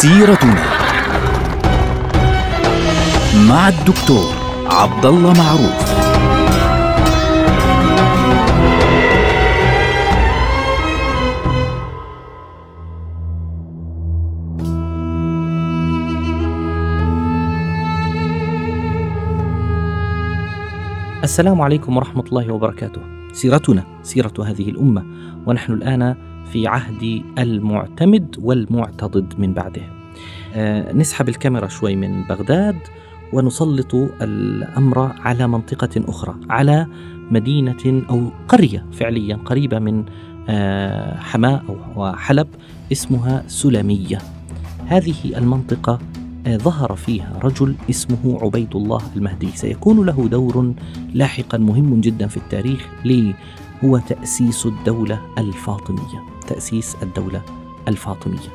سيرتنا مع الدكتور عبد الله معروف السلام عليكم ورحمة الله وبركاته. سيرتنا سيرة هذه الأمة ونحن الآن في عهد المعتمد والمعتضد من بعده. آه نسحب الكاميرا شوي من بغداد ونسلط الأمر على منطقة أخرى، على مدينة أو قرية فعليا قريبة من آه حماة أو حلب اسمها سلمية. هذه المنطقة آه، ظهر فيها رجل اسمه عبيد الله المهدي. سيكون له دور لاحقا مهم جدا في التاريخ ليه هو تأسيس الدولة الفاطمية. تأسيس الدولة الفاطمية.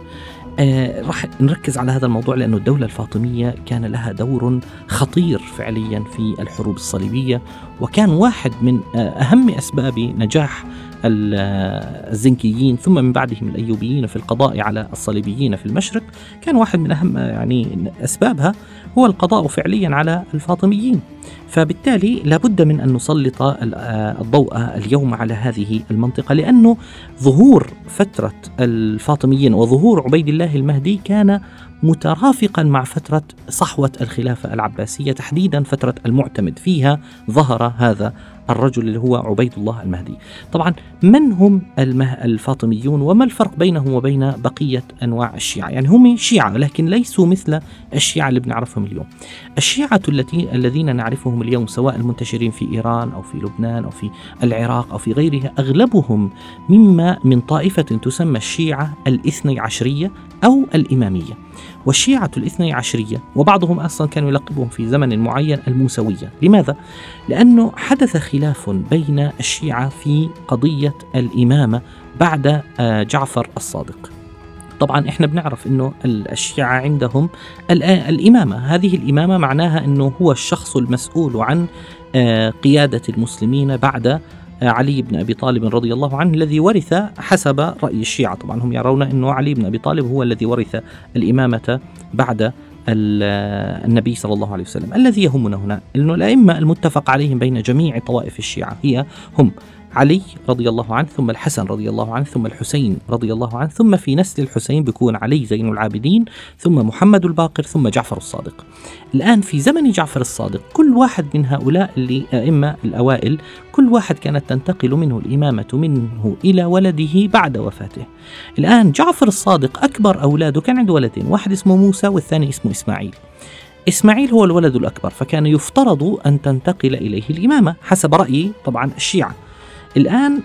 آه راح نركز على هذا الموضوع لأن الدولة الفاطمية كان لها دور خطير فعليا في الحروب الصليبية وكان واحد من آه أهم أسباب نجاح الزنكيين ثم من بعدهم الأيوبيين في القضاء على الصليبيين في المشرق. كان واحد من أهم يعني أسبابها هو القضاء فعليا على الفاطميين. فبالتالي لابد من أن نسلط الضوء اليوم على هذه المنطقة لأنه ظهور فترة الفاطميين وظهور عبيد الله المهدي كان مترافقا مع فترة صحوة الخلافة العباسية تحديدا فترة المعتمد. فيها ظهر هذا الرجل اللي هو عبيد الله المهدي. طبعا من هم المه الفاطميون وما الفرق بينهم وبين بقية أنواع الشيعة؟ يعني هم شيعة لكن ليسوا مثل الشيعة اللي بنعرفهم اليوم. الشيعة التي الذين نعرفهم اليوم سواء المنتشرين في إيران أو في لبنان أو في العراق أو في غيرها أغلبهم مما من طائفة تسمى الشيعة الاثني عشرية أو الإمامية. والشيعة الاثني عشرية وبعضهم أصلا كانوا يلقبهم في زمن معين الموسوية. لماذا؟ لأنه حدث خلاف بين الشيعة في قضية الإمامة بعد آه، جعفر الصادق. طبعا إحنا بنعرف إنه الشيعة عندهم الإمامة. هذه الإمامة معناها إنه هو الشخص المسؤول عن آه، قيادة المسلمين بعد علي بن أبي طالب رضي الله عنه الذي ورث حسب رأي الشيعة. طبعا هم يرون انه علي بن أبي طالب هو الذي ورث الإمامة بعد النبي صلى الله عليه وسلم. الذي يهمنا هنا إنه الأئمة المتفق عليهم بين جميع طوائف الشيعة هي هم. علي رضي الله عنه ثم الحسن رضي الله عنه ثم الحسين رضي الله عنه ثم في نسل الحسين بيكون علي زين العابدين ثم محمد الباقر ثم جعفر الصادق. الآن في زمن جعفر الصادق كل واحد من هؤلاء اللي أئمة الأوائل كل واحد كانت تنتقل منه الإمامة منه إلى ولده بعد وفاته. الآن جعفر الصادق أكبر أولاده كان عنده ولدين واحد اسمه موسى والثاني اسمه إسماعيل. إسماعيل هو الولد الأكبر فكان يفترض أن تنتقل إليه الإمامة حسب رأي طبعا الشيعة. الآن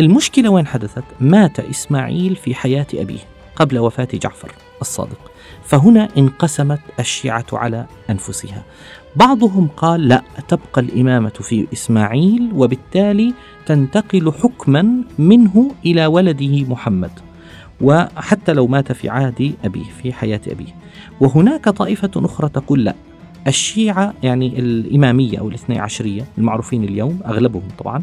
المشكلة وين حدثت؟ مات إسماعيل في حياة أبيه قبل وفاة جعفر الصادق فهنا انقسمت الشيعة على أنفسها بعضهم قال لا تبقى الإمامة في إسماعيل وبالتالي تنتقل حكما منه إلى ولده محمد وحتى لو مات في عهد أبيه في حياة أبيه وهناك طائفة أخرى تقول لا الشيعة يعني الإمامية أو الاثني عشرية المعروفين اليوم أغلبهم طبعا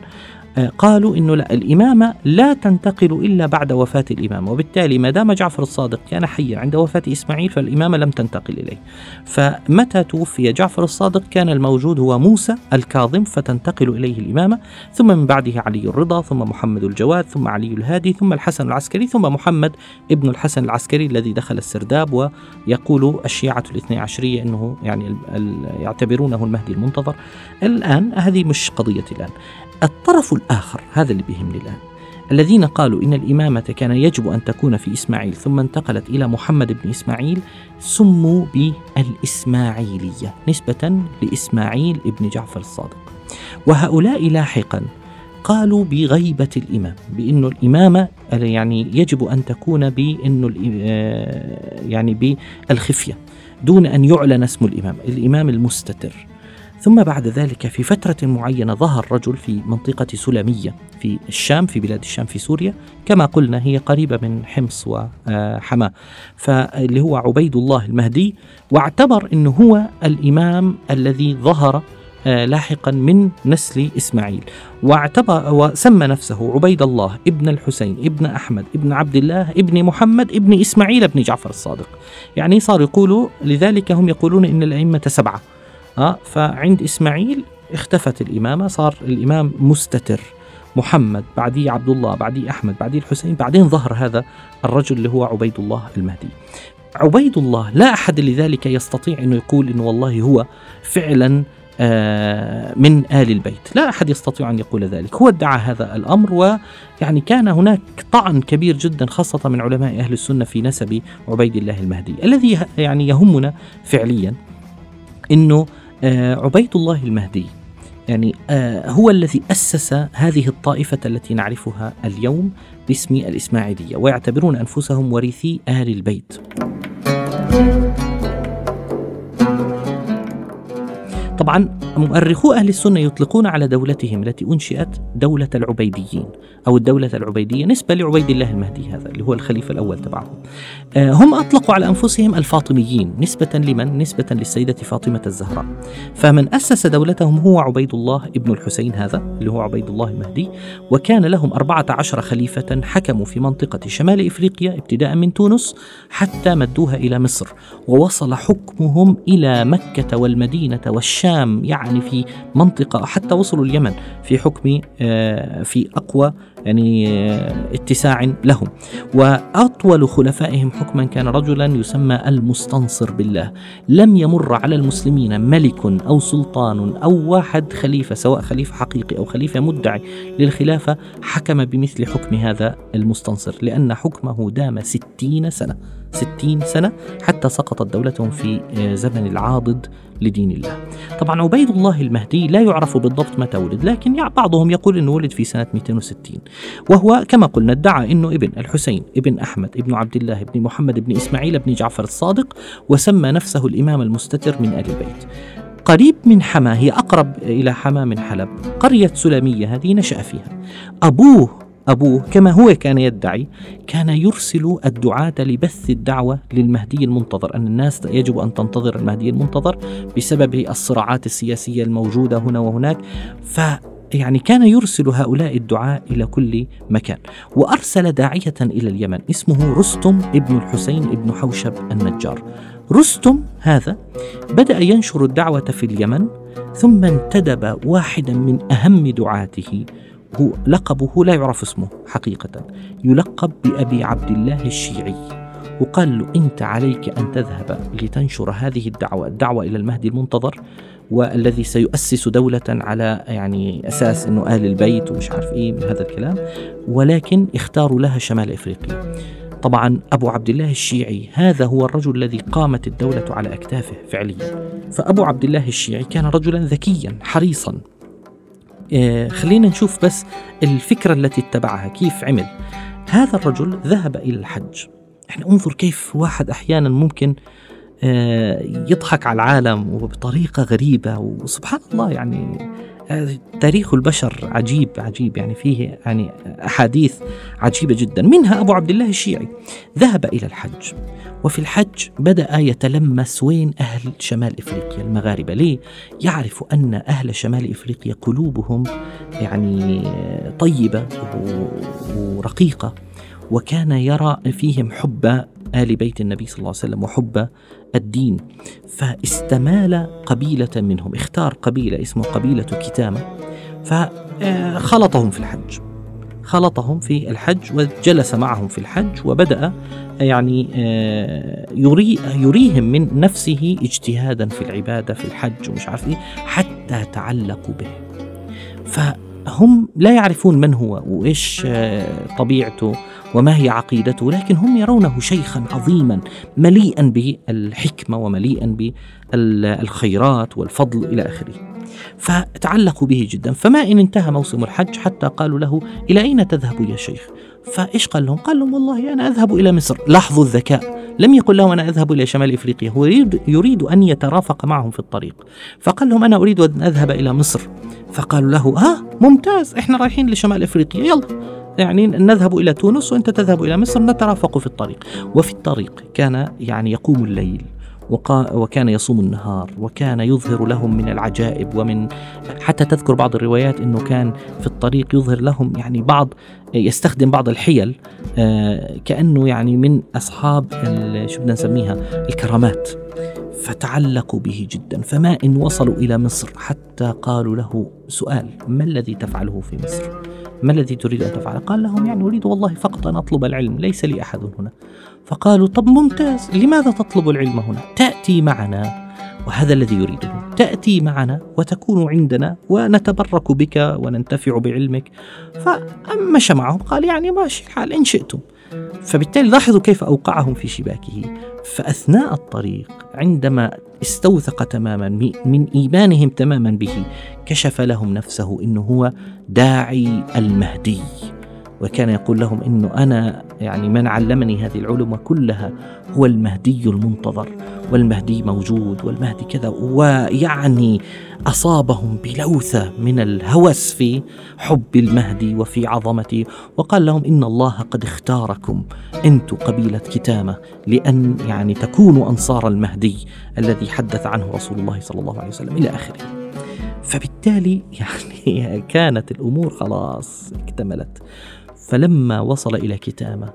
قالوا انه لا الإمامة لا تنتقل إلا بعد وفاة الامام وبالتالي ما دام جعفر الصادق كان حيا عند وفاة إسماعيل فالإمامة لم تنتقل إليه. فمتى توفي جعفر الصادق؟ كان الموجود هو موسى الكاظم فتنتقل إليه الإمامة ثم من بعده علي الرضا ثم محمد الجواد ثم علي الهادي ثم الحسن العسكري ثم محمد ابن الحسن العسكري الذي دخل السرداب. ويقول الشيعة الاثني عشرية إنه يعني يعتبرونه المهدي المنتظر. الآن هذه مش قضيتي الآن. الطرف الآخر هذا اللي بيهمني الآن. الذين قالوا إن الإمامة كان يجب أن تكون في إسماعيل ثم انتقلت إلى محمد بن إسماعيل سموا بالإسماعيلية نسبة لإسماعيل بن جعفر الصادق. وهؤلاء لاحقا قالوا بغيبة الإمام بأنه الإمامة يعني يجب أن تكون بأنه آه، يعني بالخفية دون أن يعلن اسم الإمام الإمام المستتر. ثم بعد ذلك في فترة معينة ظهر رجل في منطقة سلمية في الشام في بلاد الشام في سوريا. كما قلنا هي قريبة من حمص وحماة فاللي هو عبيد الله المهدي واعتبر أنه هو الإمام الذي ظهر آه، لاحقا من نسل إسماعيل. واعتبر وسمى نفسه عبيد الله ابن الحسين ابن أحمد ابن عبد الله ابن محمد ابن إسماعيل ابن جعفر الصادق. يعني صار يقولوا لذلك هم يقولون إن الأئمة سبعة. آه فعند إسماعيل اختفت الإمامة صار الإمام مستتر. محمد بعديه عبد الله بعديه أحمد بعديه الحسين بعدين ظهر هذا الرجل اللي هو عبيد الله المهدي. عبيد الله لا أحد لذلك يستطيع أنه يقول أنه والله هو فعلا آه، من آل البيت. لا أحد يستطيع أن يقول ذلك. هو ادعى هذا الأمر ويعني كان هناك طعن كبير جدا خاصة من علماء أهل السنة في نسب عبيد الله المهدي. الذي يعني يهمنا فعليا أنه عبيد الله المهدي. يعني آه، هو الذي أسس هذه الطائفة التي نعرفها اليوم باسم الإسماعيلية ويعتبرون أنفسهم ورثي آل البيت. طبعا مؤرخو أهل السنة يطلقون على دولتهم التي أنشئت دولة العبيديين أو الدولة العبيدية نسبة لعبيد الله المهدي هذا اللي هو الخليفة الأول تبعهم. آه، هم أطلقوا على أنفسهم الفاطميين نسبة لمن؟ نسبة للسيدة فاطمة الزهراء. فمن أسس دولتهم هو عبيد الله ابن الحسين هذا اللي هو عبيد الله المهدي وكان لهم أربعة عشر خليفة حكموا في منطقة شمال إفريقيا ابتداء من تونس حتى مدوها إلى مصر ووصل حكمهم إلى مكة والمدينة والشام. يعني في منطقة حتى وصلوا اليمن في حكم آه، في أقوى يعني آه، اتساع لهم. وأطول خلفائهم حكما كان رجلا يسمى المستنصر بالله. لم يمر على المسلمين ملك أو سلطان أو واحد خليفة سواء خليفة حقيقي أو خليفة مدعي للخلافة حكم بمثل حكم هذا المستنصر لأن حكمه دام ستين سنة ستين سنة حتى سقطت دولتهم في آه، زمن العاضد لدين الله. طبعا عبيد الله المهدي لا يعرف بالضبط متى ولد لكن بعضهم يقول أنه ولد في سنة 260 وهو كما قلنا ادعى أنه ابن الحسين ابن أحمد ابن عبد الله ابن محمد ابن إسماعيل ابن جعفر الصادق وسمى نفسه الإمام المستتر من آل البيت. قريب من حما هي أقرب إلى حما من حلب قرية سلمية هذه نشأ فيها. أبوه أبوه كما هو كان يدعي كان يرسل الدعاة لبث الدعوة للمهدي المنتظر أن الناس يجب أن تنتظر المهدي المنتظر بسبب الصراعات السياسية الموجودة هنا وهناك. ف يعني كان يرسل هؤلاء الدعاء إلى كل مكان وأرسل داعية إلى اليمن اسمه رستم ابن الحسين ابن حوشب النجار. رستم هذا بدأ ينشر الدعوة في اليمن ثم انتدب واحدا من أهم دعاته هو لقبه لا يعرف اسمه حقيقة يلقب بأبي عبد الله الشيعي. وقال له أنت عليك أن تذهب لتنشر هذه الدعوة الدعوة إلى المهدي المنتظر والذي سيؤسس دولة على يعني أساس أنه أهل البيت ومش عارف إيه من هذا الكلام ولكن اختاروا لها شمال إفريقيا. طبعا أبو عبد الله الشيعي هذا هو الرجل الذي قامت الدولة على أكتافه فعليا. فأبو عبد الله الشيعي كان رجلا ذكيا حريصا. آه، خلينا نشوف بس الفكرة التي اتبعها كيف عمل. هذا الرجل ذهب إلى الحج. إحنا انظر كيف واحد أحيانا ممكن آه، يضحك على العالم وبطريقة غريبة وسبحان الله يعني تاريخ البشر عجيب عجيب يعني فيه يعني أحاديث عجيبة جدا. منها أبو عبد الله الشيعي ذهب إلى الحج وفي الحج بدأ يتلمس وين أهل شمال إفريقيا. المغاربة ليه؟ يعرف أن أهل شمال إفريقيا قلوبهم يعني طيبة ورقيقة. وكان يرى فيهم حب آل بيت النبي صلى الله عليه وسلم وحب الدين. فاستمال قبيلة منهم اختار قبيلة اسمها قبيلة كتامة فخلطهم في الحج. خلطهم في الحج وجلس معهم في الحج وبدأ يعني آه، يري يريهم من نفسه اجتهادا في العبادة في الحج ومش عارف إيه حتى تعلقوا به. فهم لا يعرفون من هو وإيش آه، طبيعته وما هي عقيدته لكن هم يرونه شيخا عظيما مليئا بالحكمة ومليئا بالخيرات والفضل إلى آخره. فتعلقوا به جدا. فما إن انتهى موسم الحج حتى قالوا له إلى أين تذهب يا شيخ؟ فإيش قال لهم؟ قال لهم والله أنا أذهب إلى مصر، لاحظوا الذكاء، لم يقل لهم أنا أذهب إلى شمال إفريقيا، هو يريد, يريد أن يترافق معهم في الطريق، فقال لهم أنا أريد أن أذهب إلى مصر، فقالوا له ها ممتاز إحنا رايحين لشمال إفريقيا يلا. يعني نذهب إلى تونس وأنت تذهب إلى مصر نترافق في الطريق. وفي الطريق كان يعني يقوم الليل وكان يصوم النهار وكان يظهر لهم من العجائب ومن حتى تذكر بعض الروايات أنه كان في الطريق يظهر لهم يعني بعض يستخدم بعض الحيل آه، كأنه يعني من أصحاب شو بدنا نسميها؟ الكرامات. فتعلقوا به جدا. فما إن وصلوا إلى مصر حتى قالوا له سؤال ما الذي تفعله في مصر؟ ما الذي تريد أن تفعله قال لهم يعني أريد والله فقط أن أطلب العلم ليس لي أحد هنا. فقالوا طب ممتاز لماذا تطلب العلم هنا؟ تأتي معنا وهذا الذي يريده تأتي معنا وتكون عندنا ونتبرك بك وننتفع بعلمك. فمشى معهم قال يعني ماشي الحال إن شئتم. فبالتالي لاحظوا كيف أوقعهم في شباكه. فأثناء الطريق عندما استوثق تماما من إيمانهم تماما به كشف لهم نفسه إنه هو داعي المهدي. وكان يقول لهم إنه أنا يعني من علمني هذه العلوم كلها هو المهدي المنتظر والمهدي موجود والمهدي كذا ويعني أصابهم بلوثة من الهوس في حب المهدي وفي عظمته وقال لهم إن الله قد اختاركم أنتم قبيلة كتامة لأن يعني تكونوا أنصار المهدي الذي حدث عنه رسول الله صلى الله عليه وسلم إلى آخره. فبالتالي يعني كانت الأمور خلاص اكتملت. فلما وصل إلى كتامة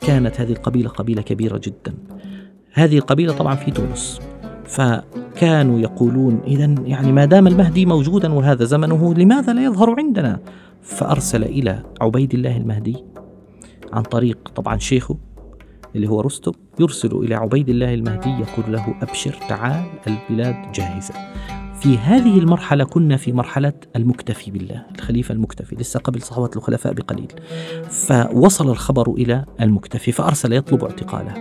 كانت هذه القبيلة قبيلة كبيرة جدا. هذه القبيلة طبعا في تونس. فكانوا يقولون إذا يعني ما دام المهدي موجودا وهذا زمنه لماذا لا يظهر عندنا؟ فأرسل إلى عبيد الله المهدي عن طريق طبعا شيخه اللي هو رستم يرسل إلى عبيد الله المهدي يقول له أبشر تعال البلاد جاهزة. في هذه المرحلة كنا في مرحلة المكتفي بالله الخليفة المكتفي لسه قبل صحوة الخلفاء بقليل. فوصل الخبر إلى المكتفي فأرسل يطلب اعتقاله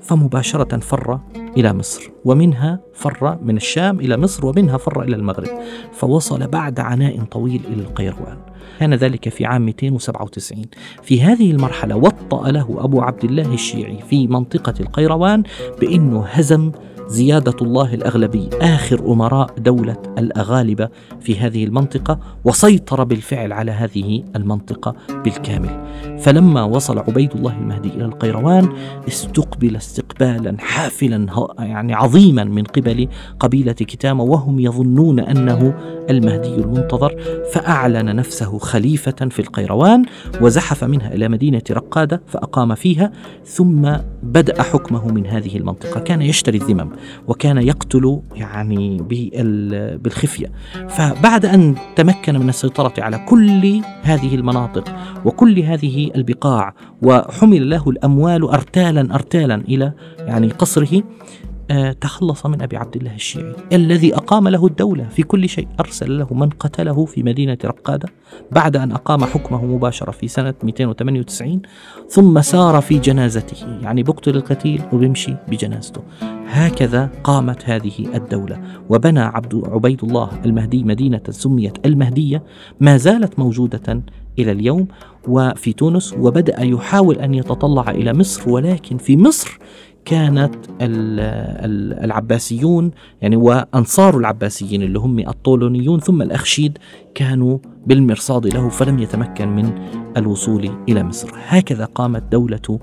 فمباشرة فر إلى مصر ومنها فر من الشام إلى مصر ومنها فر إلى المغرب فوصل بعد عناء طويل إلى القيروان. كان ذلك في عام 297 في هذه المرحلة وطأ له أبو عبد الله الشيعي في منطقة القيروان بأنه هزم زيادة الله الأغلبي آخر أمراء دولة الأغالبة في هذه المنطقة وسيطر بالفعل على هذه المنطقة بالكامل. فلما وصل عبيد الله المهدي إلى القيروان استقبل استقبالا حافلا يعني عظيما من قبل قبيلة كتامة وهم يظنون أنه المهدي المنتظر. فأعلن نفسه خليفة في القيروان وزحف منها إلى مدينة رقادة فأقام فيها ثم بدأ حكمه من هذه المنطقة. كان يشتري الذمم. وكان يقتل يعني بالخفية. فبعد أن تمكن من السيطرة على كل هذه المناطق وكل هذه البقاع وحمل له الأموال أرتالا أرتالا إلى يعني قصره تخلص من أبي عبد الله الشيعي الذي أقام له الدولة في كل شيء. أرسل له من قتله في مدينة رقادة بعد أن أقام حكمه مباشرة في سنة 298 ثم سار في جنازته يعني بقتل القتيل وبيمشي بجنازته. هكذا قامت هذه الدولة وبنى عبد عبيد الله المهدي مدينة سميت المهدية ما زالت موجودة إلى اليوم وفي تونس وبدأ يحاول أن يتطلع إلى مصر ولكن في مصر كانت العباسيون يعني وأنصار العباسيين اللي هم الطولونيون ثم الأخشيد كانوا بالمرصاد له فلم يتمكن من الوصول إلى مصر. هكذا قامت دولة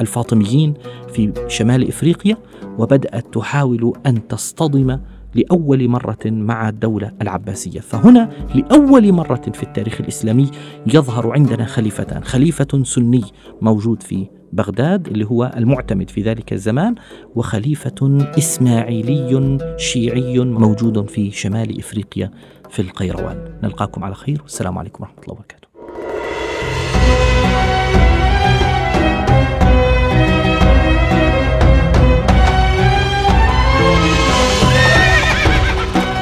الفاطميين في شمال إفريقيا وبدأت تحاول أن تصطدم لأول مرة مع الدولة العباسية. فهنا لأول مرة في التاريخ الإسلامي يظهر عندنا خليفتان. خليفة سني موجود في بغداد اللي هو المعتمد في ذلك الزمان وخليفة إسماعيلي شيعي موجود في شمال إفريقيا في القيروان. نلقاكم على خير. والسلام عليكم ورحمة الله وبركاته.